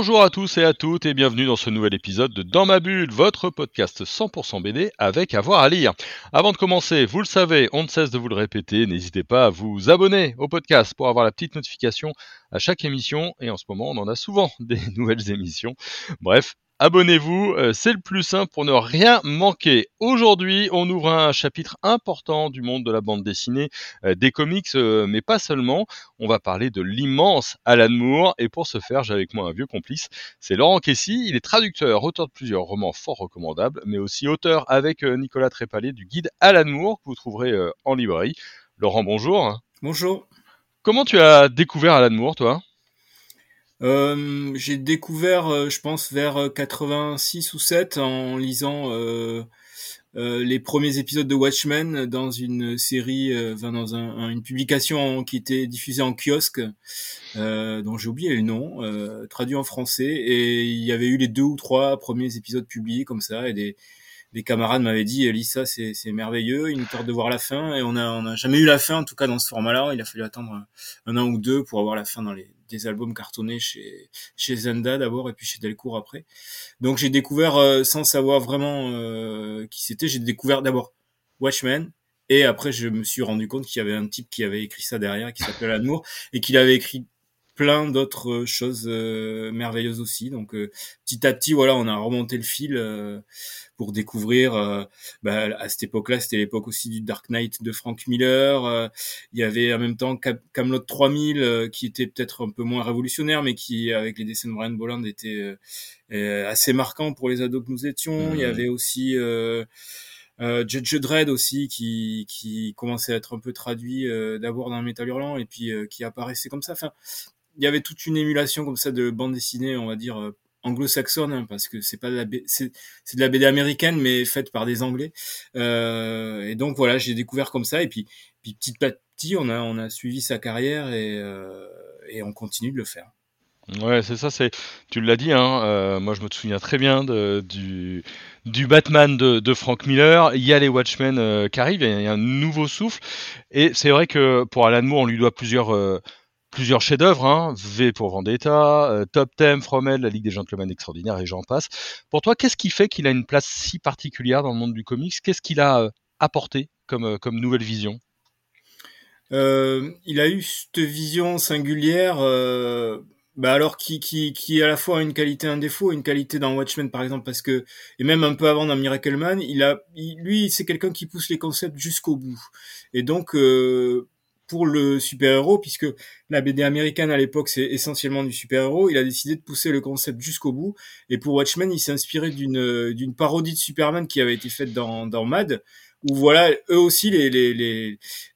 Bonjour à tous et à toutes et bienvenue dans ce nouvel épisode de Dans ma bulle, votre podcast 100% BD avec avoir à lire. Avant de commencer, vous le savez, on ne cesse de vous le répéter, n'hésitez pas à vous abonner au podcast pour avoir la petite notification à chaque émission et en ce moment on en a souvent des nouvelles émissions. Bref, Abonnez-vous, euh, c'est le plus simple pour ne rien manquer. Aujourd'hui, on ouvre un chapitre important du monde de la bande dessinée, euh, des comics, euh, mais pas seulement. On va parler de l'immense Alan Moore, et pour ce faire, j'ai avec moi un vieux complice. C'est Laurent Kessy. Il est traducteur, auteur de plusieurs romans fort recommandables, mais aussi auteur avec Nicolas Trépalé du guide Alan Moore que vous trouverez en librairie. Laurent, bonjour. Bonjour. Comment tu as découvert Alan Moore, toi? Euh, j'ai découvert, euh, je pense, vers 86 ou 7 en lisant euh, euh, les premiers épisodes de Watchmen dans une série, enfin dans un, une publication qui était diffusée en kiosque, dont j'ai oublié le nom, traduit en français, et il y avait eu les deux ou trois premiers épisodes publiés comme ça, et des, des camarades m'avaient dit Lisa c'est c'est merveilleux, il nous tarde de voir la fin et on a on a jamais eu la fin en tout cas dans ce format-là. Il a fallu attendre un an ou deux pour avoir la fin dans les des albums cartonnés chez chez Zenda d'abord et puis chez Delcourt après. Donc j'ai découvert euh, sans savoir vraiment euh, qui c'était, j'ai découvert d'abord Watchmen et après je me suis rendu compte qu'il y avait un type qui avait écrit ça derrière qui s'appelait Amour et qu'il avait écrit plein d'autres choses euh, merveilleuses aussi. Donc petit à petit, voilà, on a remonté le fil pour découvrir. Euh, bah, à cette époque-là, c'était l'époque aussi du Dark Knight de Frank Miller. Euh, il y avait en même temps Camelot 3000 euh, qui était peut-être un peu moins révolutionnaire, mais qui avec les dessins de Brian Bolland était assez marquant pour les ados que nous étions. Il y mmh. avait aussi euh, Judge Dredd aussi qui, qui commençait à être un peu traduit d'abord dans Metal Hurlant et puis qui apparaissait comme ça. Enfin, il y avait toute une émulation comme ça de bande dessinée, on va dire anglo-saxonne hein, parce que c'est pas de la c'est c'est de la BD américaine mais faite par des anglais. Euh, et donc voilà j'ai découvert comme ça. Et puis puis petit à petit on a on a suivi sa carrière et euh, et on continue de le faire. Ouais c'est ça c'est tu l'as dit hein euh, moi je me souviens très bien de, du du Batman de, Frank Miller. Il y a les Watchmen euh, qui arrivent il y a un nouveau souffle. Et c'est vrai que pour Alan Moore on lui doit plusieurs euh, plusieurs chefs-d'œuvre, hein, V pour Vendetta, euh, Top 10, Fromel, La Ligue des Gentlemen Extraordinaires et j'en passe. Pour toi, qu'est-ce qui fait qu'il a une place si particulière dans le monde du comics? Qu'est-ce qu'il a euh, apporté comme, euh, comme nouvelle vision? Euh, Il a eu cette vision singulière, bah alors qui, qui, qui à la fois a une qualité un défaut, une qualité dans Watchmen par exemple, parce que, et même un peu avant dans Miracle Man, il a, lui, c'est quelqu'un qui pousse les concepts jusqu'au bout. Et donc, pour le super-héros, puisque la BD américaine à l'époque c'est essentiellement du super-héros, il a décidé de pousser le concept jusqu'au bout. Et pour Watchmen, il s'est inspiré d'une d'une parodie de Superman qui avait été faite dans, dans Mad, où voilà, eux aussi les les,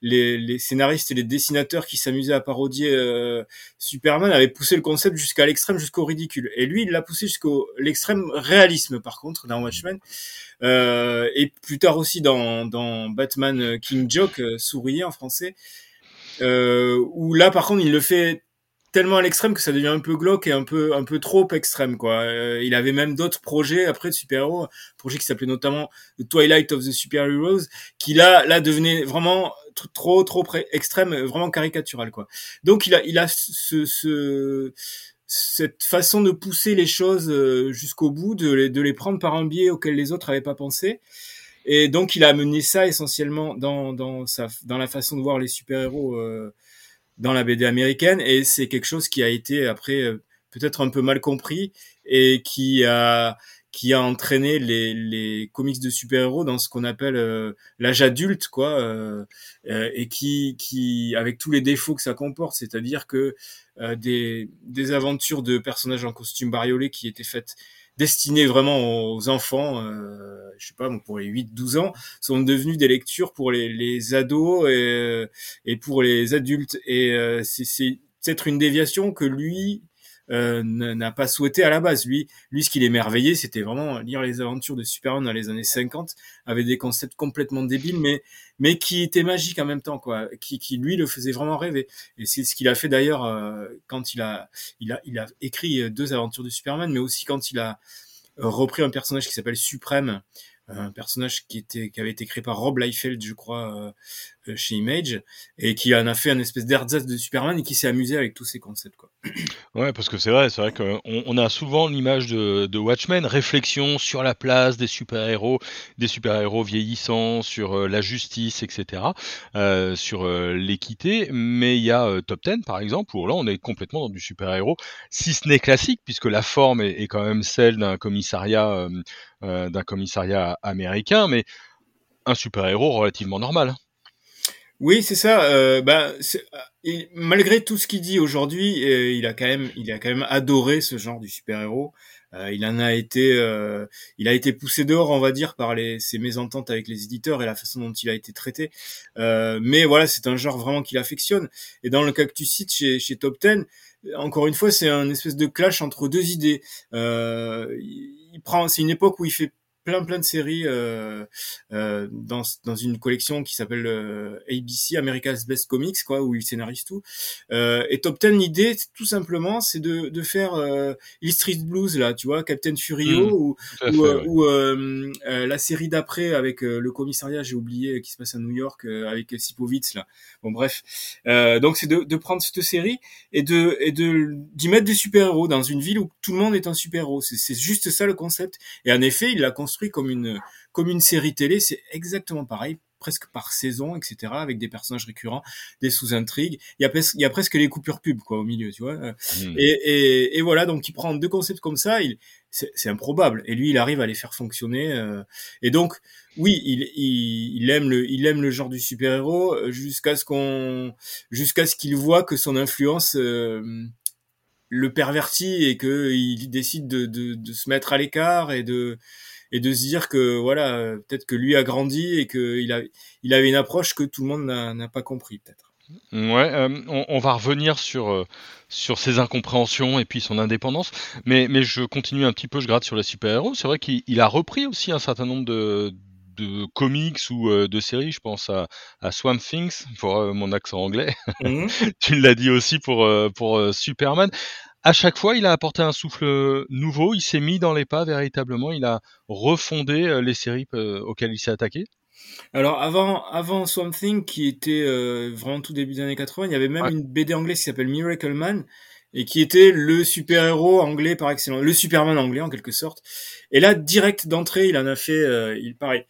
les, les, scénaristes et les dessinateurs qui s'amusaient à parodier euh, Superman avaient poussé le concept jusqu'à l'extrême, jusqu'au ridicule. Et lui, il l'a poussé jusqu'au l'extrême réalisme par contre dans Watchmen. Euh, et plus tard aussi dans, dans Batman King Joke, euh, sourier en français, euh, où là, par contre, il le fait tellement à l'extrême que ça devient un peu glauque et un peu un peu trop extrême quoi. Euh, il avait même d'autres projets après de super-héros, projet qui s'appelait notamment The Twilight of the Super Heroes, qui là là devenait vraiment trop trop extrême, vraiment caricatural quoi. Donc il a il a ce, ce cette façon de pousser les choses euh, jusqu'au bout, de les, de les prendre par un biais auquel les autres n'avaient pas pensé. Et donc, il a amené ça essentiellement dans, dans, sa, dans la façon de voir les super-héros euh, dans la BD américaine. Et c'est quelque chose qui a été, après, euh, peut-être un peu mal compris et qui a, qui a entraîné les, les comics de super-héros dans ce qu'on appelle euh, l'âge adulte, quoi, euh, et qui, qui, avec tous les défauts que ça comporte, c'est-à-dire que des, des aventures de personnages en costume bariolé qui étaient faites destinés vraiment aux enfants, euh, je sais pas, pour les 8-12 ans, sont devenus des lectures pour les, les ados et, et, pour les adultes. Et euh, c'est peut-être une déviation que lui euh, n'a pas souhaité à la base. Lui, lui, ce qui l'émerveillait, c'était vraiment lire les aventures de Superman dans les années 50, avec des concepts complètement débiles, mais mais qui étaient magiques en même temps, quoi. Qui, qui lui le faisait vraiment rêver. Et c'est ce qu'il a fait d'ailleurs euh, quand il a il a il a écrit deux aventures de Superman, mais aussi quand il a repris un personnage qui s'appelle Suprême un personnage qui était qui avait été créé par Rob Liefeld, je crois, euh, euh, chez Image, et qui en a fait un espèce d'ersatz de Superman et qui s'est amusé avec tous ces concepts, quoi. Ouais, parce que c'est vrai, c'est vrai qu'on on a souvent l'image de, de, Watchmen, réflexion sur la place des super-héros, des super-héros vieillissants, sur euh, la justice, etc., euh, sur l'équité, mais il y a Top Ten, par exemple, où là on est complètement dans du super-héros, si ce n'est classique, puisque la forme est, est quand même celle d'un commissariat euh, d'un commissariat américain, mais un super-héros relativement normal. Oui, c'est ça. Euh, bah, euh, malgré tout ce qu'il dit aujourd'hui, il a quand même, il a quand même adoré ce genre du super-héros. il en a été, il a été poussé dehors, on va dire, par les, ses mésententes avec les éditeurs et la façon dont il a été traité. mais voilà, c'est un genre vraiment qu'il affectionne. Et dans le cas que tu cites chez, chez Top Ten, encore une fois, c'est un espèce de clash entre deux idées. il prend, c'est une époque où il fait plein plein de séries euh, euh, dans, dans une collection qui s'appelle euh, ABC America's Best Comics quoi où il scénarise tout. Euh, et Top Ten l'idée tout simplement c'est de, de faire euh, Street Blues là tu vois Captain Furio mmh, ou ou, euh, ou euh, la série d'après avec le commissariat j'ai oublié qui se passe à New York avec Sipovitz là. Bon bref. Donc c'est de, de prendre cette série et de et de d'y mettre des super héros dans une ville où tout le monde est un super héros c'est juste ça le concept. Et en effet il l'a construit comme une, comme une série télé. C'est exactement pareil presque par saison, etc., avec des personnages récurrents, des sous-intrigues. Il y a, il y a presque les coupures pub, quoi, au milieu, tu vois. Mmh. Et, et, et, voilà, donc il prend deux concepts comme ça, il, c'est, improbable. Et lui, il arrive à les faire fonctionner. Euh, et donc, oui, il, il, il, aime le, il aime le genre du super-héros euh, jusqu'à ce qu'on, jusqu'à ce qu'il voit que son influence euh, le pervertit et qu'il décide de, de, de se mettre à l'écart et de et de se dire que voilà, peut-être que lui a grandi et qu'il a, il avait une approche que tout le monde n'a pas compris peut-être. Ouais, euh, on, va revenir sur euh, sur ses incompréhensions et puis son indépendance, mais mais je continue un petit peu, je gratte sur les super-héros. C'est vrai qu'il a repris aussi un certain nombre de de comics ou euh, de séries, je pense à, à Swamp Things pour mon accent anglais. Mmh. tu l'as dit aussi pour pour Superman à chaque fois, il a apporté un souffle nouveau, il s'est mis dans les pas véritablement, il a refondé euh, les séries euh, auxquelles il s'est attaqué. Alors avant, avant Swamp Thing, qui était euh, vraiment tout début des années 80, il y avait même une BD anglaise qui s'appelle Miracle Man, et qui était le super-héros anglais par excellence, le Superman anglais en quelque sorte. Et là, direct d'entrée, il en a fait, il pareil,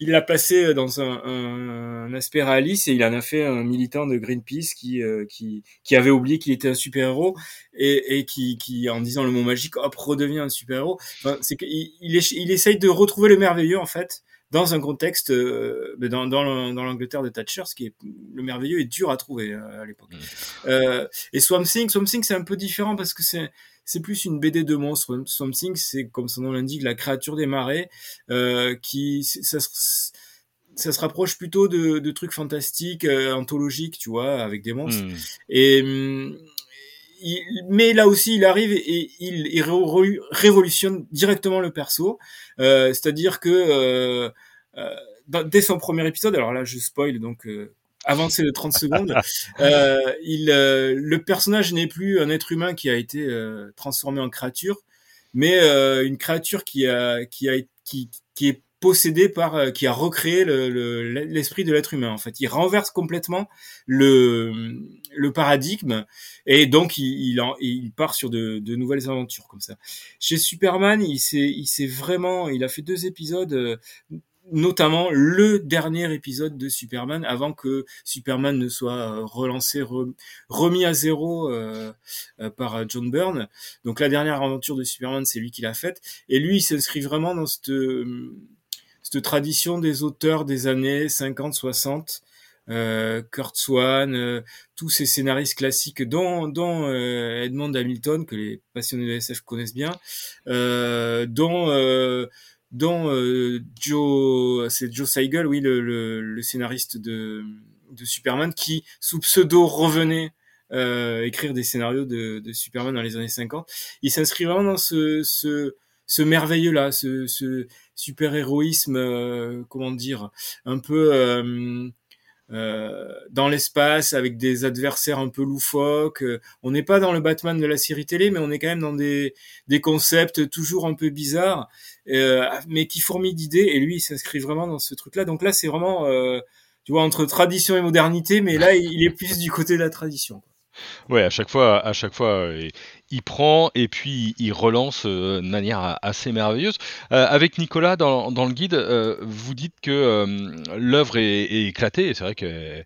il l'a placé dans un, un, aspect réaliste et il en a fait un militant de Greenpeace qui euh, qui, qui avait oublié qu'il était un super héros et, et qui, qui en disant le mot magique hop redevient un super héros. Enfin, c'est qu'il il, il essaye de retrouver le merveilleux en fait dans un contexte euh, dans, dans, l'Angleterre de Thatcher, ce qui est le merveilleux est dur à trouver euh, à l'époque. Mmh. Euh, et Swamp Thing, Swamp Thing c'est un peu différent parce que c'est c'est plus une BD de monstres. Swamp Thing, c'est comme son nom l'indique, la créature des marais, euh, qui ça se, ça se rapproche plutôt de, de trucs fantastiques, euh, anthologiques, tu vois, avec des monstres. Mmh. Et hum, mais là aussi, il arrive et, il, il, révolutionne directement le perso. Euh, C'est-à-dire que euh, euh, dès son premier épisode, alors là, je spoil, donc euh, avancez de 30 secondes, euh, il, euh, le personnage n'est plus un être humain qui a été transformé en créature, mais une créature qui a, qui a, qui, qui est possédé par euh, qui a recréé l'esprit le, de l'être humain en fait. Il renverse complètement le le paradigme et donc il il, il part sur de, de, nouvelles aventures comme ça. Chez Superman il s'est il s'est vraiment il a fait deux épisodes euh, notamment le dernier épisode de Superman avant que Superman ne soit euh, relancé, remis à zéro euh, par John Byrne. Donc la dernière aventure de Superman, c'est lui qui l'a faite. Et lui, il s'inscrit vraiment dans cette cette tradition des auteurs des années 50-60, euh, Kurt Swan, euh, tous ces scénaristes classiques, dont, dont euh, Edmond Hamilton, que les passionnés de SF connaissent bien, euh, dont, euh, Joe, c'est Joe Seigel, oui, le, le, le, scénariste de, de Superman, qui, sous pseudo, revenait euh, écrire des scénarios de, de, Superman dans les années 50. Il s'inscrit vraiment dans ce, ce, ce merveilleux-là, ce, ce super-héroïsme, euh, comment dire, un peu euh, euh, dans l'espace avec des adversaires un peu loufoques. On n'est pas dans le Batman de la série télé, mais on est quand même dans des, des concepts toujours un peu bizarres, euh, mais qui fourmillent d'idées. Et lui, il s'inscrit vraiment dans ce truc-là. Donc là, c'est vraiment, euh, tu vois, entre tradition et modernité, mais là, il est plus du côté de la tradition. Ouais, à chaque fois, à chaque fois, euh, il prend et puis il relance euh, de manière assez merveilleuse. Euh, avec Nicolas dans, le guide, vous dites que l'œuvre est, éclatée. C'est vrai que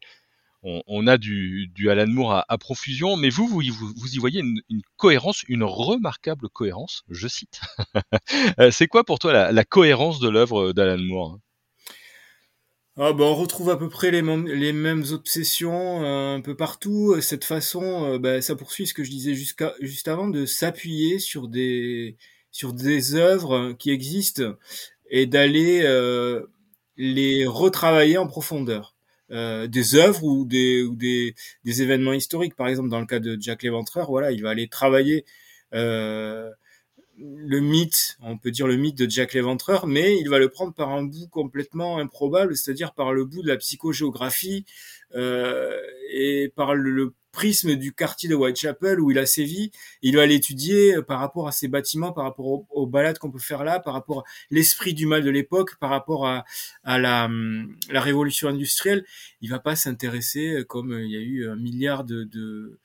on, a du, Alan Moore à, profusion, mais vous, vous, y voyez une, cohérence, une remarquable cohérence. Je cite. C'est quoi pour toi la cohérence de l'œuvre d'Alan Moore? Ah bah on retrouve à peu près les, mêmes, les mêmes obsessions euh, un peu partout. Cette façon, euh, bah, ça poursuit ce que je disais jusqu'à juste avant, de s'appuyer sur des sur des œuvres qui existent et d'aller euh, les retravailler en profondeur. des œuvres ou des ou des, des événements historiques, par exemple dans le cas de Jack Léventreur, voilà, il va aller travailler le mythe, on peut dire le mythe de Jack l'Éventreur, mais il va le prendre par un bout complètement improbable, c'est-à-dire par le bout de la psychogéographie euh, et par le, prisme du quartier de Whitechapel où il a sévi. Il va l'étudier par rapport à ces bâtiments, par rapport aux, balades qu'on peut faire là, par rapport à l'esprit du mal de l'époque, par rapport à, la, la, révolution industrielle. Il va pas s'intéresser, comme il y a eu un milliard de, de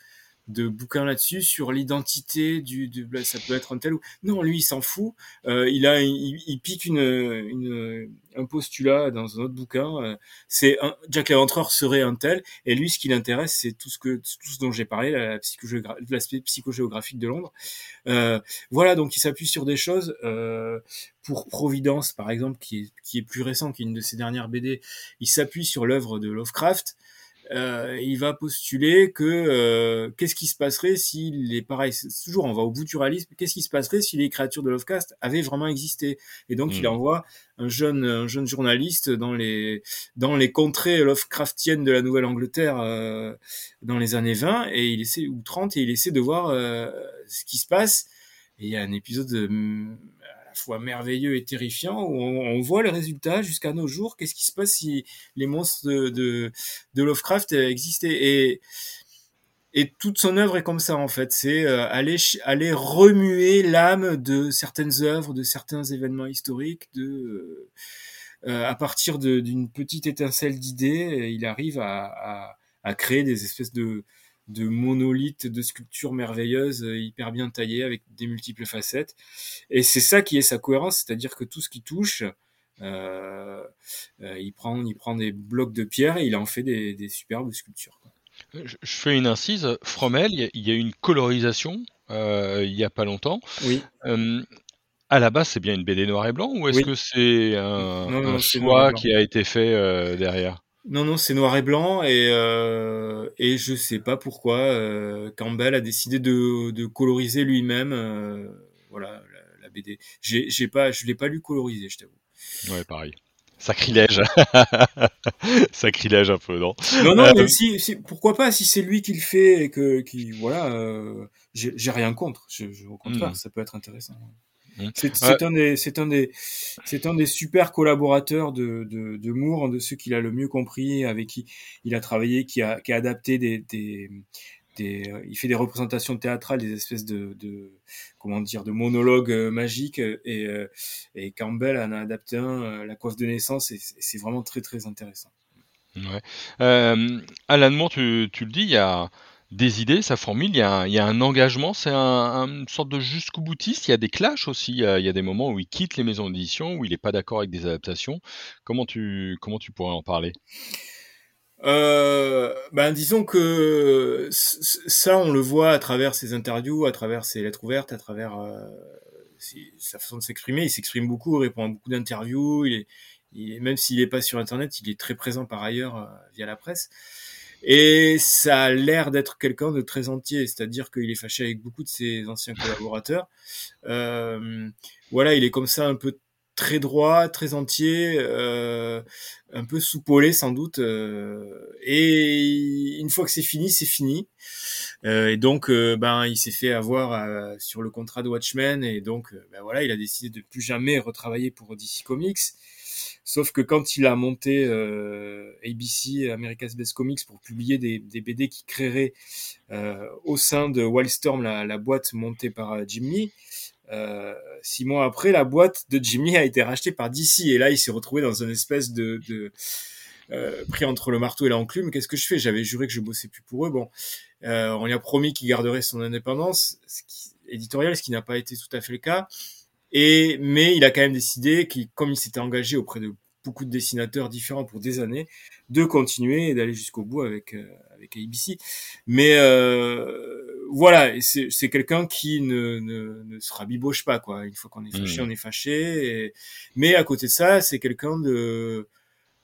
de bouquins là-dessus sur l'identité du, du, bah, ça peut être un tel ou non lui il s'en fout. Euh, il a il, pique une, une, un postulat dans un autre bouquin euh, c'est un, Jack l'Aventureur serait un tel et lui ce qui l'intéresse c'est tout ce que tout ce dont j'ai parlé la l'aspect psychogéographique de Londres. Euh, voilà donc il s'appuie sur des choses euh, pour Providence par exemple qui est qui est plus récent qui est une de ses dernières BD il s'appuie sur l'œuvre de Lovecraft euh, il va postuler que euh, qu'est-ce qui se passerait s'il est pareil, toujours on va au bout du réalisme, qu'est-ce qui se passerait si les créatures de Lovecraft avaient vraiment existé? Et donc il hmm. envoie un jeune un jeune journaliste dans les dans les contrées Lovecraftiennes de la Nouvelle-Angleterre euh, dans les années 20 et il essaie ou 30 et il essaie de voir euh, ce qui se passe. Et il y a un épisode merveilleux et terrifiant on, voit le résultat jusqu'à nos jours. Qu'est-ce qui se passe si les monstres de, Lovecraft existaient? Et toute son œuvre est comme ça en fait, c'est euh, aller remuer l'âme de certaines œuvres, de certains événements historiques, de euh, euh, à partir d'une petite étincelle d'idées, il arrive à, créer des espèces de de monolithes, de sculptures merveilleuses, euh, hyper bien taillées, avec des multiples facettes. Et c'est ça qui est sa cohérence, c'est-à-dire que tout ce qui touche, euh, euh, il, prend, il prend des blocs de pierre et il en fait des, superbes sculptures. Je, fais une incise. Fromel, il y, a eu une colorisation il y a pas longtemps. Oui. à la base, c'est bien une BD noir et blanc ou est-ce que c'est un, choix qui a été fait derrière? Non, non, c'est noir et blanc et euh, et je sais pas pourquoi euh, Campbell a décidé de, de coloriser lui-même. Euh, voilà la, BD. J'ai j'ai pas, je l'ai pas lu colorisé, je t'avoue. Ouais, pareil. Sacrilège. Sacrilège un peu, non? Non, non, mais si, si, pourquoi pas, si c'est lui qui le fait et que, qui, voilà, euh, j'ai rien contre. Je, je, au contraire, hmm. ça peut être intéressant. Mmh. C'est un des, c'est un des, c'est un des super collaborateurs de, de, de Moore, de ceux qu'il a le mieux compris, avec qui il a travaillé, qui a, qui a adapté des, des, des, il fait des représentations théâtrales, des espèces de, de comment dire, de monologues euh, magiques, et, euh, et Campbell en a adapté un, euh, La coiffe de naissance, et c'est vraiment très très intéressant. Ouais. Euh, Alan Moore, tu, tu le dis, il y a des idées, ça formule, il y a un, il y a un engagement, c'est un, une sorte de jusqu'au boutiste. Il y a des clashs aussi, il y a, des moments où il quitte les maisons d'édition, où il n'est pas d'accord avec des adaptations. Comment tu, comment tu pourrais en parler? Euh, ben disons que ça on le voit à travers ses interviews, à travers ses lettres ouvertes, à travers euh, sa façon de s'exprimer. Il s'exprime beaucoup, répond à beaucoup d'interviews. Il même s'il n'est pas sur Internet, il est très présent par ailleurs euh, via la presse. Et ça a l'air d'être quelqu'un de très entier, c'est-à-dire qu'il est fâché avec beaucoup de ses anciens collaborateurs. Euh, voilà, il est comme ça un peu très droit, très entier, euh, un peu soupolé sans doute. Euh, et une fois que c'est fini, c'est fini. Euh, et donc, ben, il s'est fait avoir sur le contrat de Watchmen, et donc, ben voilà, il a décidé de plus jamais retravailler pour DC Comics. Sauf que quand il a monté ABC, America's Best Comics, pour publier des, des BD qui créeraient au sein de Wildstorm la, la boîte montée par Jim Lee, euh, six mois après, la boîte de Jimmy a été rachetée par DC et là, il s'est retrouvé dans une espèce de, de euh, pris entre le marteau et l'enclume. Qu'est-ce que je fais? J'avais juré que je bossais plus pour eux. Bon, euh, on lui a promis qu'il garderait son indépendance ce qui, éditoriale, ce qui n'a pas été tout à fait le cas. Et mais il a quand même décidé qu'il, comme il s'était engagé auprès de beaucoup de dessinateurs différents pour des années, de continuer et d'aller jusqu'au bout avec euh, avec ABC. Mais euh, voilà, c'est quelqu'un qui ne, ne, ne se rabiboche pas quoi. Une fois qu'on est fâché, mmh. on est fâché. Et... Mais à côté de ça, c'est quelqu'un de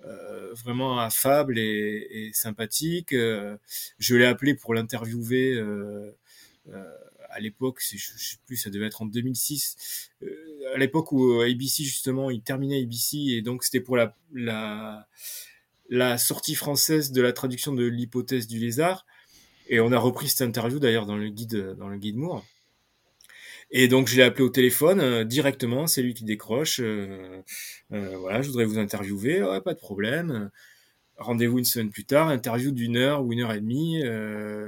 euh, vraiment affable et, et sympathique. Euh, je l'ai appelé pour l'interviewer euh, euh à l'époque, je, je sais plus, ça devait être en 2006, à l'époque où ABC justement, il terminait ABC et donc c'était pour la, sortie française de la traduction de l'hypothèse du lézard. Et on a repris cette interview d'ailleurs dans le guide, dans le guide Moore. Et donc je l'ai appelé au téléphone euh, directement, c'est lui qui décroche. Euh, euh, voilà, je voudrais vous interviewer, pas de problème. Rendez-vous une semaine plus tard, interview d'une heure ou une heure et demie.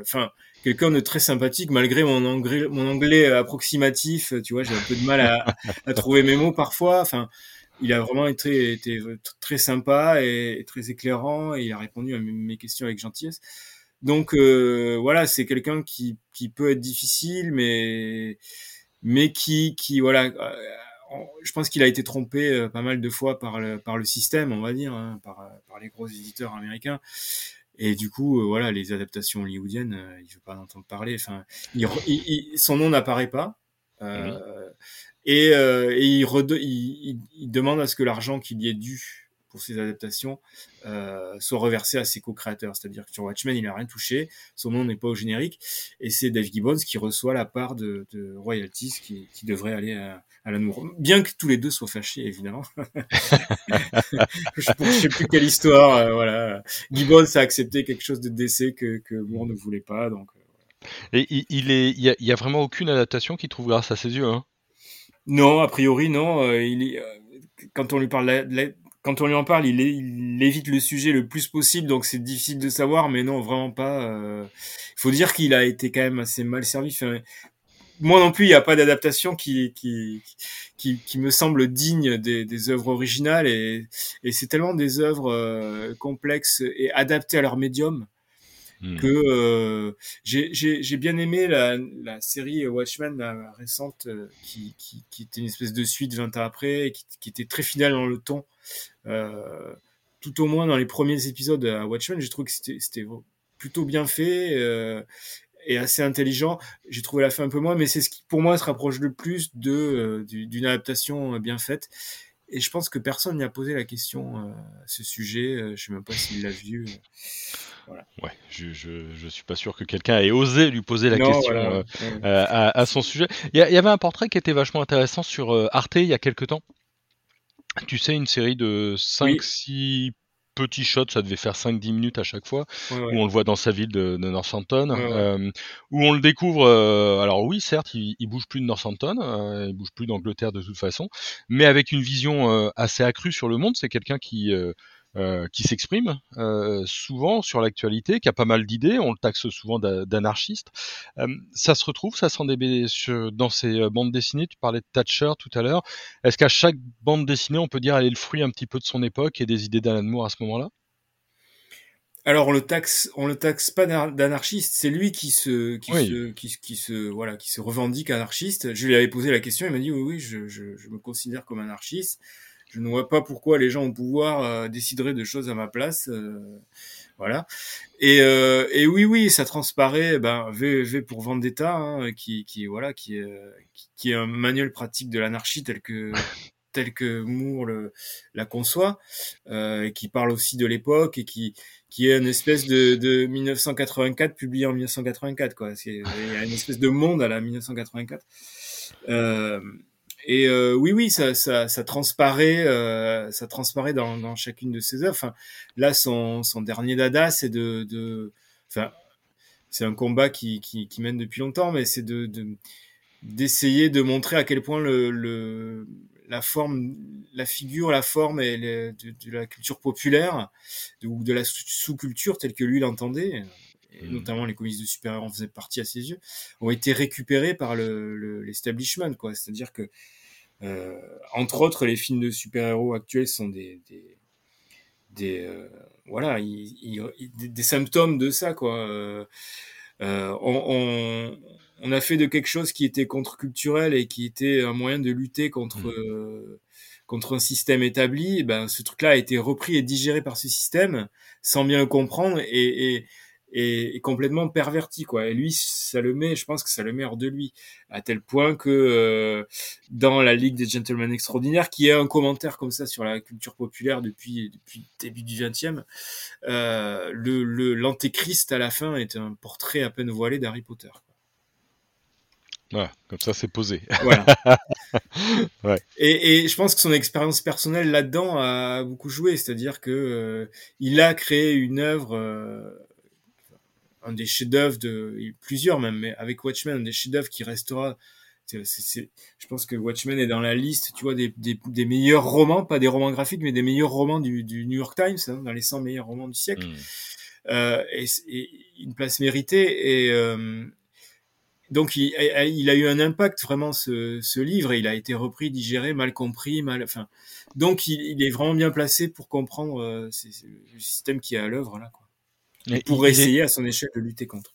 Enfin, quelqu'un de très sympathique malgré mon anglais, mon anglais approximatif. Tu vois, j'ai un peu de mal à, à trouver mes mots parfois. Enfin, il a vraiment été, été très sympa et, très éclairant et il a répondu à mes questions avec gentillesse. Donc euh, voilà, c'est quelqu'un qui, qui peut être difficile, mais mais qui qui voilà, euh, je pense qu'il a été trompé euh, pas mal de fois par le par le système, on va dire, hein, par par les gros éditeurs américains. Et du coup, voilà, les adaptations hollywoodiennes, il veut pas en entendre parler. Enfin, il, son nom n'apparaît pas. Euh, et, euh, et il, il, il, demande à ce que l'argent qu'il y ait dû pour ces adaptations euh, soit reversé à ses co-créateurs. C'est-à-dire que sur Watchmen, il n'a rien touché, son nom n'est pas au générique, et c'est Dave Gibbons qui reçoit la part de, de royalties qui, qui, devrait aller à, à l'amour. Bien que tous les deux soient fâchés, évidemment. je ne sais plus quelle histoire. Euh, voilà. Gibbons a accepté quelque chose de décès que, que Moore ne voulait pas. Donc, euh, Et il, il est, il y, a, y, a, vraiment aucune adaptation qui trouve grâce à ses yeux. Hein? Non, a priori non. Euh, il est, euh, quand on lui parle, quand on lui en parle, il, évite le sujet le plus possible, donc c'est difficile de savoir. Mais non, vraiment pas. Il euh, faut dire qu'il a été quand même assez mal servi. Moi non plus, il n'y a pas d'adaptation qui, qui, qui, me semble digne des, des œuvres originales et, et c'est tellement des œuvres complexes et adaptées à leur médium Hmm. que euh, j'ai bien aimé la, la, série Watchmen la récente euh, qui, qui, qui, était une espèce de suite 20 ans après et qui, qui était très fidèle dans le ton euh, tout au moins dans les premiers épisodes à Watchmen j'ai trouvé que c'était plutôt bien fait euh, et assez intelligent. J'ai trouvé la fin un peu moins mais c'est ce qui pour moi se rapproche le plus de euh, d'une adaptation bien faite et je pense que personne n'y a posé la question à ce sujet je sais même pas s'il l'a vu Ouais, je, je, je, suis pas sûr que quelqu'un ait osé lui poser la question euh, euh, à, à, son sujet. Il y, y, avait un portrait qui était vachement intéressant sur euh, Arte il y a quelques temps. Tu sais, une série de 5-6 petits shots, ça devait faire 5-10 minutes à chaque fois, où on le voit dans sa ville de, de Northampton, euh, où on le découvre. Euh, alors oui, certes, il, il, bouge plus de Northampton, euh, il bouge plus d'Angleterre de toute façon, mais avec une vision assez accrue sur le monde. C'est quelqu'un qui euh, qui s'exprime euh, souvent sur l'actualité, qui a pas mal d'idées. On le taxe souvent d'anarchiste. Euh, ça se retrouve, ça s'en sur, dans ces euh, bandes dessinées? Tu parlais de Thatcher tout à l'heure. Est-ce qu'à chaque bande dessinée, on peut dire elle est le fruit un petit peu de son époque et des idées d'Alan Moore à ce moment-là? Alors on le taxe, on le taxe pas d'anarchiste, c'est lui qui se, qui oui. se, qui, qui, se, voilà, qui se revendique anarchiste. Je lui avais posé la question, il m'a dit oui, oui, je, je, je me considère comme anarchiste je ne vois pas pourquoi les gens au pouvoir euh, décideraient de choses à ma place. Euh, voilà. Et, euh, et, oui, oui, ça transparaît. Ben, v, v pour Vendetta, hein, qui, qui, voilà, qui, qui, qui, est un manuel pratique de l'anarchie tel que tel que Moore le, la conçoit, euh, et qui parle aussi de l'époque et qui, qui est une espèce de, de 1984 publié en 1984 quoi. Il y a une espèce de monde à la 1984. Euh, et euh, oui, oui, ça, ça, ça transparaît, euh, ça transparaît dans, dans, chacune de ses œuvres. Enfin, là, son, son dernier dada, c'est de, de, enfin, c'est un combat qui, qui, qui, mène depuis longtemps, mais c'est de, d'essayer de, montrer à quel point le, le, la forme, la figure, la forme et de, de, la culture populaire ou de la sous-culture telle que lui l'entendait, et mmh. notamment les comics de super-héros en faisaient partie à ses yeux, ont été récupérés par le, l'establishment, quoi. C'est-à-dire que entre autres, les films de super-héros actuels sont des, des, des euh, voilà, des, symptômes de ça, quoi. Euh, on, on, a fait de quelque chose qui était contre-culturel et qui était un moyen de lutter contre mmh. contre un système établi. ben, ce truc-là a été repris et digéré par ce système sans bien le comprendre et, et est, complètement perverti quoi. Et lui, ça le met, je pense que ça le met hors de lui, à tel point que euh, dans la Ligue des Gentlemen Extraordinaires, qui est un commentaire comme ça sur la culture populaire depuis depuis le début du XXe, euh, le l'antéchrist à la fin est un portrait à peine voilé d'Harry Potter. Ouais, comme ça c'est posé. Voilà. ouais. et, et, je pense que son expérience personnelle là-dedans a beaucoup joué, c'est-à-dire que euh, il a créé une œuvre euh, un des chefs-d'œuvre de plusieurs même, mais avec Watchmen, un des chefs-d'œuvre qui restera. je pense que Watchmen est dans la liste, tu vois, des, des, des, meilleurs romans, pas des romans graphiques, mais des meilleurs romans du, du New York Times, hein, dans les 100 meilleurs romans du siècle. Hmm. Euh, et, et, une place méritée. Et euh, donc, il, il, a eu un impact vraiment ce, ce, livre. Et il a été repris, digéré, mal compris, mal. Enfin, donc, il, il est vraiment bien placé pour comprendre euh, le système qui est à l'œuvre là. Quoi pour essayer à son échelle de lutter contre.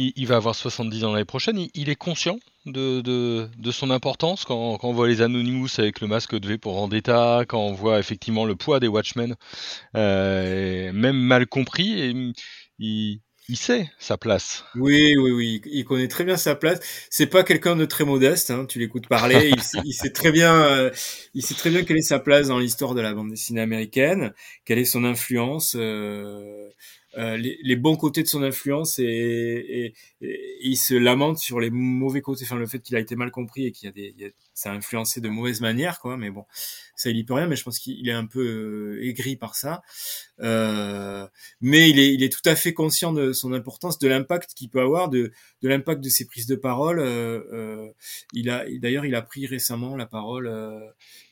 Il, va avoir 70 ans l'année prochaine. Il, est conscient de, de, de, son importance quand, quand, on voit les Anonymous avec le masque de V pour Vendetta, quand on voit effectivement le poids des Watchmen, euh, même mal compris, et il, il sait sa place. Oui, oui, oui, il connaît très bien sa place. C'est pas quelqu'un de très modeste. Hein. Tu l'écoutes parler, il, il, sait très bien, euh, il sait très bien quelle est sa place dans l'histoire de la bande dessinée américaine, quelle est son influence. Euh, les, les, bons côtés de son influence et, et, il se lamente sur les mauvais côtés, enfin le fait qu'il a été mal compris et qu'il y a des, ça a influencé de mauvaise manière, quoi. Mais bon, ça il y peut rien. Mais je pense qu'il est un peu euh, aigri par ça. Euh, mais il est, il est tout à fait conscient de son importance, de l'impact qu'il peut avoir, de, de l'impact de ses prises de parole. Euh, euh il a, d'ailleurs, il a pris récemment la parole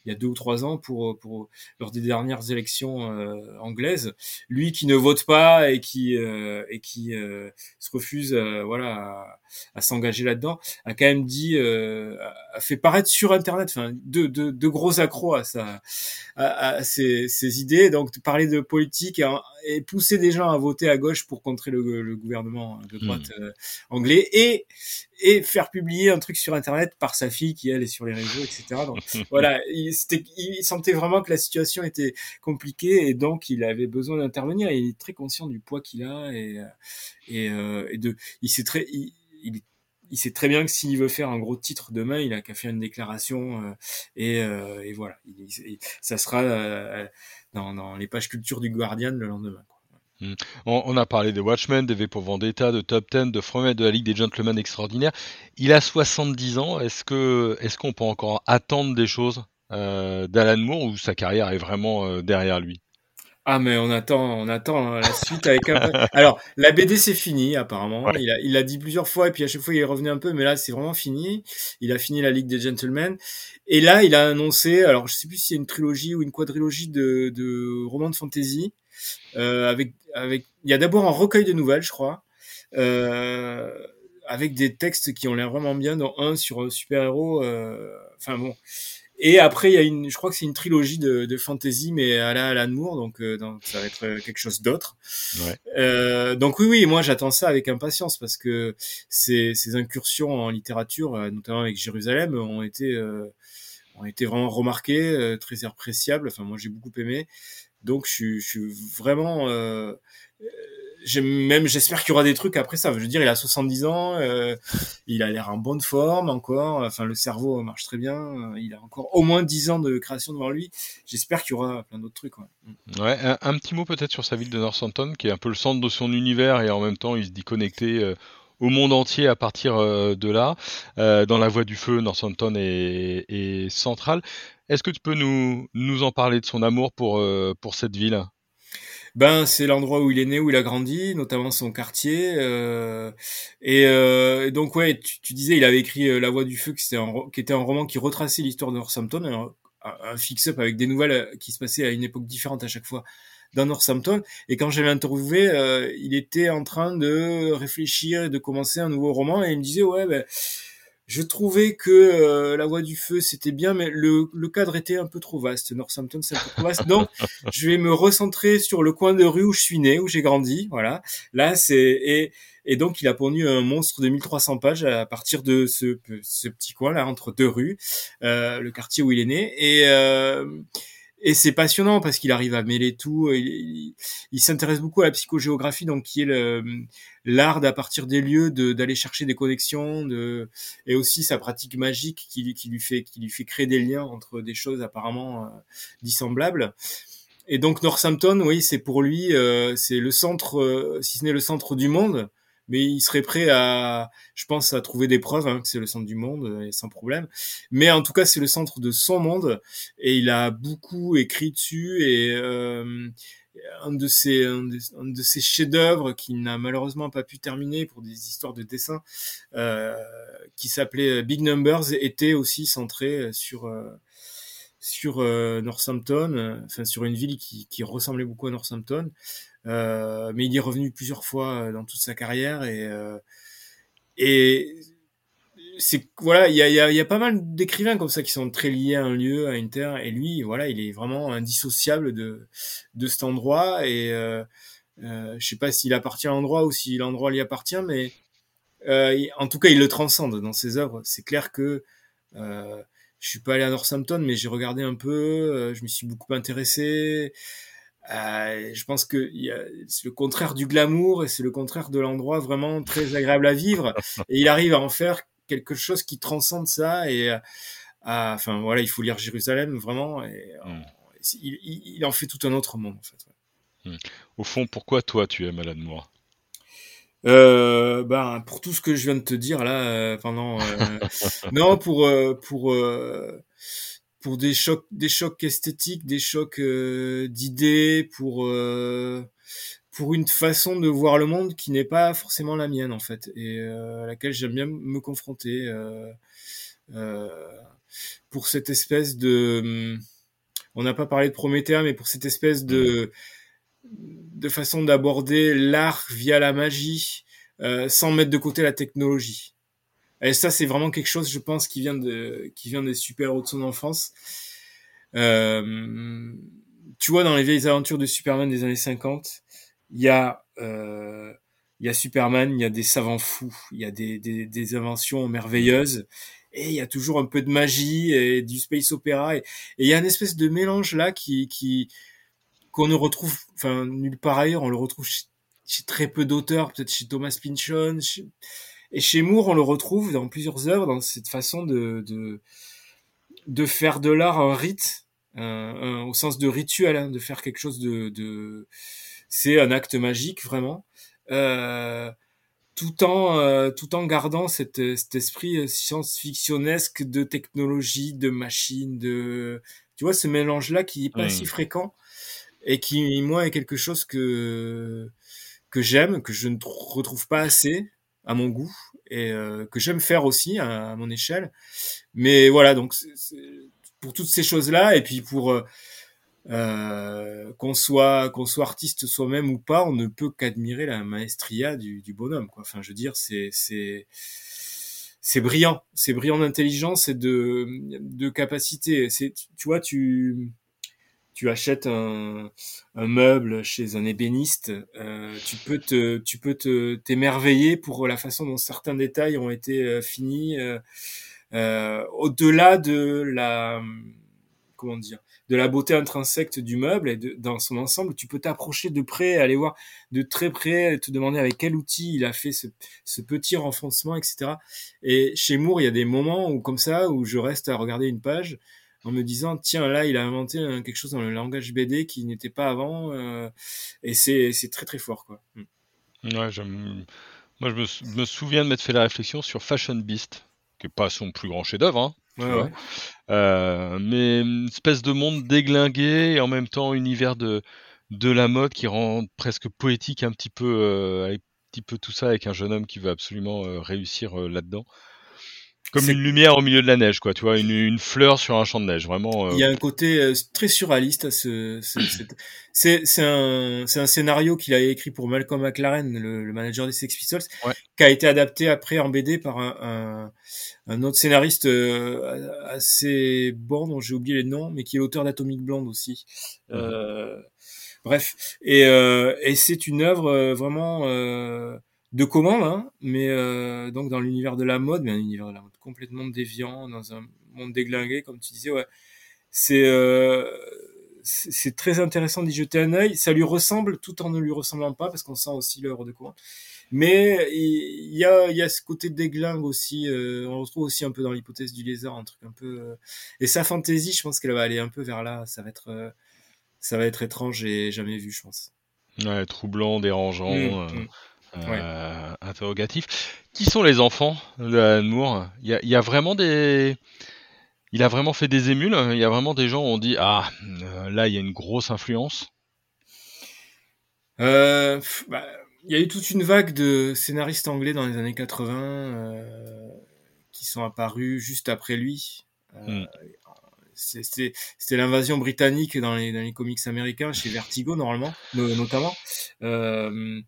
il y a deux ou trois ans pour, pour lors des dernières élections euh, anglaises. Lui qui ne vote pas et qui euh, et qui euh, se refuse voilà à, à s'engager là-dedans, a quand même dit, a fait paraître sur Internet, enfin deux, deux, deux gros accros à sa à, à ses, ses, idées, donc parler de politique et, et, pousser des gens à voter à gauche pour contrer le, le gouvernement de droite hmm. anglais et et faire publier un truc sur internet par sa fille qui elle est sur les réseaux etc donc voilà. Il, il sentait vraiment que la situation était compliquée et donc il avait besoin d'intervenir. Il est très conscient du poids qu'il a et et, euh, et de il sait très il, il, sait très bien que s'il veut faire un gros titre demain il a qu'à faire une déclaration euh, et, euh, et voilà ça sera euh, dans, dans les pages culture du Guardian le lendemain quoi. Hmm. On, a parlé de Watchmen, de V pour Vendetta, de Top Ten, de Fromet, de la Ligue des Gentlemen Extraordinaires. Il a 70 ans. Est-ce que est-ce qu'on peut encore attendre des choses euh, d'Alan Moore ou sa carrière est vraiment euh, derrière lui? Ah mais on attend, on attend hein, la suite avec un peu... Alors la BD c'est fini apparemment. Il a, il l'a dit plusieurs fois et puis à chaque fois il est revenu un peu, mais là c'est vraiment fini. Il a fini la Ligue des Gentlemen et là il a annoncé, alors je sais plus si c'est une trilogie ou une quadrilogie de, de romans de fantasy euh, avec avec. Il y a d'abord un recueil de nouvelles, je crois, euh, avec des textes qui ont l'air vraiment bien, dont un sur un super héros. Euh, enfin bon. Et après, il y a une, je crois que c'est une trilogie de, de fantasy, mais à la Alan Moore, donc, euh, donc ça va être quelque chose d'autre. Ouais. Euh, donc oui, oui, moi j'attends ça avec impatience parce que ces, ces incursions en littérature, euh, notamment avec Jérusalem, ont été euh, ont été vraiment remarquées, très appréciables. Enfin, moi j'ai beaucoup aimé. Donc je, je suis vraiment euh, même j'espère qu'il y aura des trucs après ça. Je veux dire, il a 70 ans, euh, il a l'air en bonne forme encore. Enfin, le cerveau marche très bien. Euh, il a encore au moins 10 ans de création devant lui. J'espère qu'il y aura plein d'autres trucs. Ouais, ouais un, petit mot peut-être sur sa ville de Northampton, qui est un peu le centre de son univers et en même temps il se dit connecté au monde entier à partir de là. dans La Voie du Feu, Northampton est, est central. Est-ce que tu peux nous, nous en parler de son amour pour, pour cette ville? Ben, c'est l'endroit où il est né, où il a grandi, notamment son quartier. Euh, et, euh, donc, ouais, tu, disais, il avait écrit euh, La Voix du Feu, qui était, un, qui était un roman qui retraçait l'histoire de Northampton, un, fix-up avec des nouvelles euh, qui se passaient à une époque différente à chaque fois dans Northampton. Et quand j'avais interviewé, euh, il était en train de réfléchir et de commencer un nouveau roman, et il me disait, ouais, ben je trouvais que euh, La Voix du Feu c'était bien, mais le, le, cadre était un peu trop vaste. Northampton c'est un peu trop vaste. Donc je vais me recentrer sur le coin de rue où je suis né, où j'ai grandi. Voilà. Là c'est et, et donc il a pondu un monstre de 1300 pages à partir de ce, ce petit coin là entre deux rues, euh, le quartier où il est né. Et euh, et c'est passionnant parce qu'il arrive à mêler tout. Il, il, s'intéresse beaucoup à la psychogéographie, donc qui est l'art d'à partir des lieux d'aller chercher des connexions, de, et aussi sa pratique magique qui, qui, lui fait qui lui fait créer des liens entre des choses apparemment euh, dissemblables. Et donc Northampton, oui, c'est pour lui, euh, c'est le centre, euh, si ce n'est le centre du monde, mais il serait prêt à, je pense, à trouver des preuves hein, que c'est le centre du monde, euh, sans problème. Mais en tout cas, c'est le centre de son monde, et il a beaucoup écrit dessus, et euh, un de ses, un de, ses chefs-d'œuvre qui n'a malheureusement pas pu terminer pour des histoires de dessin, euh, qui s'appelait Big Numbers, était aussi centré sur euh, sur euh, Northampton, enfin sur une ville qui, qui ressemblait beaucoup à Northampton. Euh, mais il est revenu plusieurs fois euh, dans toute sa carrière et euh, et c'est voilà, il y a, y, a, y a pas mal d'écrivains comme ça qui sont très liés à un lieu, à une terre, et lui, voilà, il est vraiment indissociable de de cet endroit. Et euh, euh, je sais pas s'il appartient à l'endroit ou si l'endroit lui appartient, mais euh, en tout cas, il le transcende dans ses œuvres. C'est clair que euh, je suis pas allé à Northampton, mais j'ai regardé un peu, je me suis beaucoup intéressé. Euh, je pense que c'est le contraire du glamour et c'est le contraire de l'endroit vraiment très agréable à vivre. Et il arrive à en faire quelque chose qui transcende ça. Et euh, enfin voilà, il faut lire Jérusalem vraiment. Et, hmm. il, il, en fait tout un autre monde en fait. Hmm. Au fond, pourquoi toi tu aimes Alan Moore? Euh, ben pour tout ce que je viens de te dire là euh, pendant euh, non pour pour pour des chocs, des chocs esthétiques, des chocs euh, d'idées, pour euh, pour une façon de voir le monde qui n'est pas forcément la mienne en fait et euh, à laquelle j'aime bien me confronter pour cette espèce de on n'a pas parlé de Prométhée mais pour cette espèce de de façon d'aborder l'art via la magie sans mettre de côté la technologie et ça, c'est vraiment quelque chose, je pense, qui vient de, qui vient des super-héros de son enfance. Euh, tu vois, dans les vieilles aventures de Superman des années 50, il y a, euh, il y a Superman, il y a des savants fous, il y a des, des, des, inventions merveilleuses, et il y a toujours un peu de magie et du space opéra, et, il y a une espèce de mélange là qui, qui, qu'on ne retrouve, enfin, nulle part ailleurs, on le retrouve chez, très peu d'auteurs, peut-être chez Thomas Pynchon, et chez Moore, on le retrouve dans plusieurs œuvres, dans cette façon de, de, de faire de l'art un rite, au sens de rituel, hein, de faire quelque chose de... de... C'est un acte magique, vraiment. Euh, tout en euh, tout en gardant cet, cet esprit science-fictionnesque de technologie, de machine, de tu vois ce mélange là qui est pas si fréquent et qui moi est quelque chose que que j'aime, que je ne retrouve pas assez à mon goût et euh, que j'aime faire aussi à, mon échelle. Mais voilà, donc pour toutes ces choses-là et puis pour euh, euh, qu'on soit qu'on soit artiste soi-même ou pas, on ne peut qu'admirer la maestria du, du, bonhomme. Quoi. Enfin, je veux dire, c'est c'est c'est brillant, c'est brillant d'intelligence et de de capacité. C'est tu vois, tu tu achètes un, meuble chez un ébéniste, euh, tu peux te, tu peux te t'émerveiller pour la façon dont certains détails ont été euh, finis, euh, au-delà de la, comment dire, de la beauté intrinsèque du meuble et dans son ensemble. Tu peux t'approcher de près, aller voir de très près, te demander avec quel outil il a fait ce, ce petit renfoncement, etc. Et chez Moore, il y a des moments où comme ça, où je reste à regarder une page en me disant tiens là il a inventé quelque chose dans le langage BD qui n'était pas avant euh, et c'est c'est très très fort quoi. Mm. Ouais, j'aime Moi, je me, me souviens de m'être fait la réflexion sur Fashion Beast, qui est pas son plus grand chef-d'œuvre, hein, euh, mais une espèce de monde déglingué et en même temps univers de, de la mode qui rend presque poétique un petit peu, euh, un petit peu tout ça avec un jeune homme qui veut absolument euh, réussir là-dedans. Comme une lumière au milieu de la neige, quoi. Tu vois, une, une fleur sur un champ de neige, vraiment. Il y a un côté très surréaliste à ce. c'est un, un scénario qu'il a écrit pour Malcolm McLaren, le, le manager des Sex Pistols, qui a été adapté après en BD par un, un, un autre scénariste euh, assez bon dont j'ai oublié les noms, mais qui est l'auteur d'Atomic Blonde aussi. Euh, bref, et, euh, et c'est une œuvre vraiment de commande, hein, mais donc dans l'univers de la mode, mais un univers de la mode complètement déviant, dans un monde déglingué, comme tu disais, ouais. C'est c'est très intéressant d'y jeter un œil. Ça lui ressemble tout en ne lui ressemblant pas, parce qu'on sent aussi l'œuvre de commande. Mais il y a, y a ce côté déglingue aussi. Euh, on retrouve aussi un peu dans l'hypothèse du lézard, un truc un peu. Euh, et sa fantaisie, je pense qu'elle va aller un peu vers là. Ça va être, euh, ça va être étrange et jamais vu, je pense. Ouais, troublant, dérangeant, mmh, mmh. Interrogatif. Qui sont les enfants de Alan Il y a, y a, vraiment des. Il a vraiment fait des émules. Il y a vraiment des gens où on dit ah là il y a une grosse influence. Euh, bah, il y a eu toute une vague de scénaristes anglais dans les années 80 euh, qui sont apparus juste après lui. Euh, hmm. C'était l'invasion britannique dans les, dans les comics américains, chez Vertigo normalement, notamment. Euh, euh,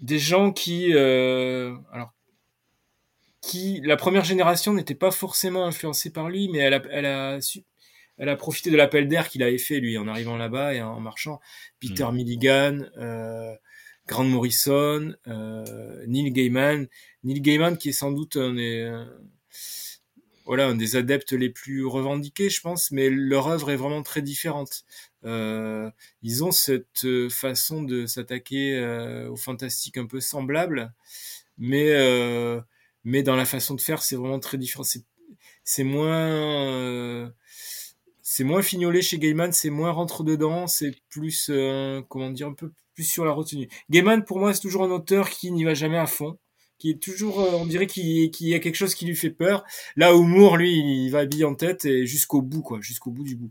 des gens qui, euh, alors, qui, la première génération n'était pas forcément influencée par lui, mais elle a, elle a su, elle a profité de l'appel d'air qu'il avait fait lui en arrivant là-bas et en marchant. Peter hmm. Milligan, euh, Grant Morrison, euh, Neil Gaiman. Neil Gaiman qui est sans doute un des, euh, voilà, un des adeptes les plus revendiqués, je pense, mais leur œuvre est vraiment très différente. Euh, ils ont cette façon de s'attaquer euh, au fantastique un peu semblable, mais euh, mais dans la façon de faire, c'est vraiment très différent. C'est moins c'est moins fignolé chez Gaiman, c'est moins rentre dedans, c'est plus comment dire un peu plus sur la retenue. Gaiman, pour moi, c'est toujours un auteur qui n'y va jamais à fond, qui est toujours, euh, on dirait qu'il y a quelque chose qui lui fait peur. Là Moore, lui, il va habiller en tête et jusqu'au bout, quoi, jusqu'au bout du bout.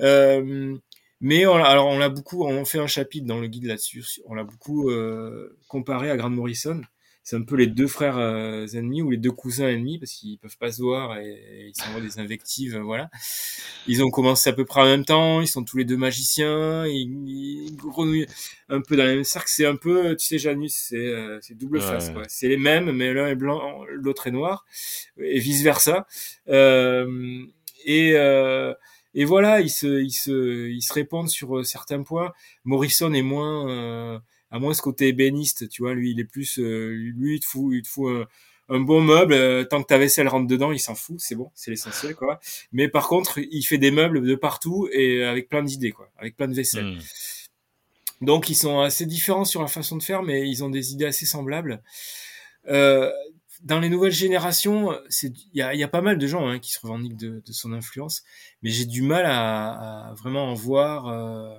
Euh, mais on, alors on l'a beaucoup, on fait un chapitre dans le guide là-dessus, on l'a beaucoup euh, comparé à Grant Morrison c'est un peu les deux frères euh, ennemis ou les deux cousins ennemis parce qu'ils peuvent pas se voir et, ils s'envoient des invectives, voilà. Ils ont commencé à peu près en même temps, ils sont tous les deux magiciens, ils, ils grenouillent un peu dans le même cercle. C'est un peu, tu sais, Janus, c'est euh, double face, quoi. C'est les mêmes, mais l'un est blanc, l'autre est noir, et vice versa. Euh, et euh, et voilà, ils se, ils se, ils se répondent sur certains points. Morrison est moins à moins ce côté ébéniste, tu vois, lui, il est plus, euh, lui, il te fout, il te fout un, bon meuble, euh, tant que ta vaisselle rentre dedans, il s'en fout, c'est bon, c'est l'essentiel, quoi. Mais par contre, il fait des meubles de partout et avec plein d'idées, quoi, avec plein de vaisselle. Hmm. Donc, ils sont assez différents sur la façon de faire, mais ils ont des idées assez semblables. Euh, dans les nouvelles générations, il y a, y a, pas mal de gens hein, qui se revendiquent de, de, son influence, mais j'ai du mal à, à, vraiment en voir. Euh,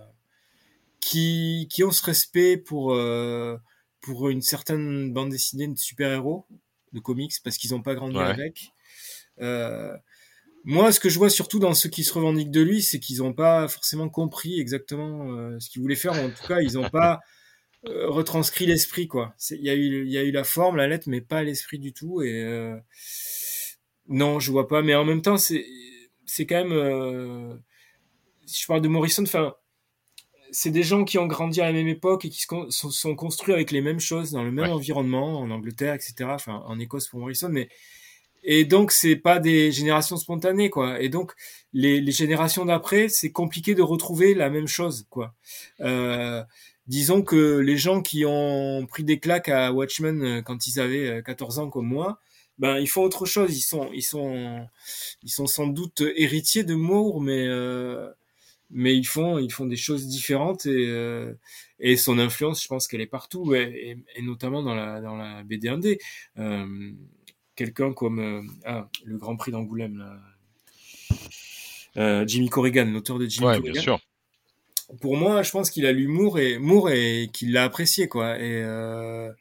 qui, qui ont ce respect pour, euh, pour une certaine bande dessinée de super-héros, de comics, parce qu'ils n'ont pas grandi avec. Euh, moi, ce que je vois surtout dans ceux qui se revendiquent de lui, c'est qu'ils n'ont pas forcément compris exactement euh, ce qu'ils voulaient faire. En tout cas, ils n'ont pas euh, retranscrit l'esprit, quoi. Il y, a eu, y a eu la forme, la lettre, mais pas l'esprit du tout. Et euh, non, je vois pas. Mais en même temps, c'est c'est quand même. si je parle de Morrison, enfin, c'est des gens qui ont grandi à la même époque et qui se sont, construits avec les mêmes choses dans le même environnement en Angleterre, etc. Enfin, en Écosse pour Morrison, mais et donc c'est pas des générations spontanées, quoi. Et donc les, les générations d'après, c'est compliqué de retrouver la même chose, quoi. Euh, disons que les gens qui ont pris des claques à Watchmen euh, quand ils avaient 14 euh, ans comme moi, ben ils font autre chose. Ils sont, ils sont, ils sont sans doute héritiers de Moore, mais euh, mais ils font ils font des choses différentes et euh, et son influence je pense qu'elle est partout et, et, notamment dans la dans la BD 1D euh, quelqu'un comme euh, ah, le Grand Prix d'Angoulême là, euh, Jimmy Corrigan l'auteur de Jimmy ouais, Corrigan bien sûr. Pour moi, je pense qu'il a l'humour et Moore et qu'il l'a apprécié quoi. Et euh,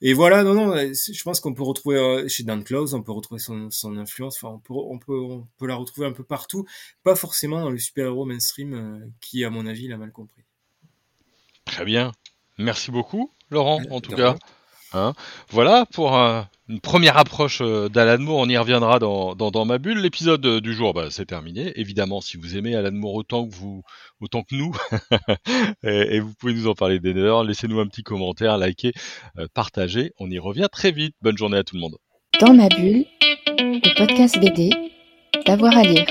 et voilà, non non, je pense qu'on peut retrouver euh, chez Dan Close, on peut retrouver son, son influence. Enfin, on peut on peut on peut la retrouver un peu partout, pas forcément dans le super-héros mainstream euh, qui, à mon avis, l'a mal compris. Très bien, merci beaucoup, Laurent, en tout cas. Hein voilà pour un, une première approche euh, d'Alan Moore, on y reviendra dans, dans, ma bulle. L'épisode euh, du jour, bah, c'est terminé. Évidemment, si vous aimez Alan Moore autant que vous, autant que nous, et, vous pouvez nous en parler d'ailleurs, laissez-nous un petit commentaire, likez, euh, partagez. On y revient très vite. Bonne journée à tout le monde. Dans ma bulle, le podcast BD, d'avoir à lire.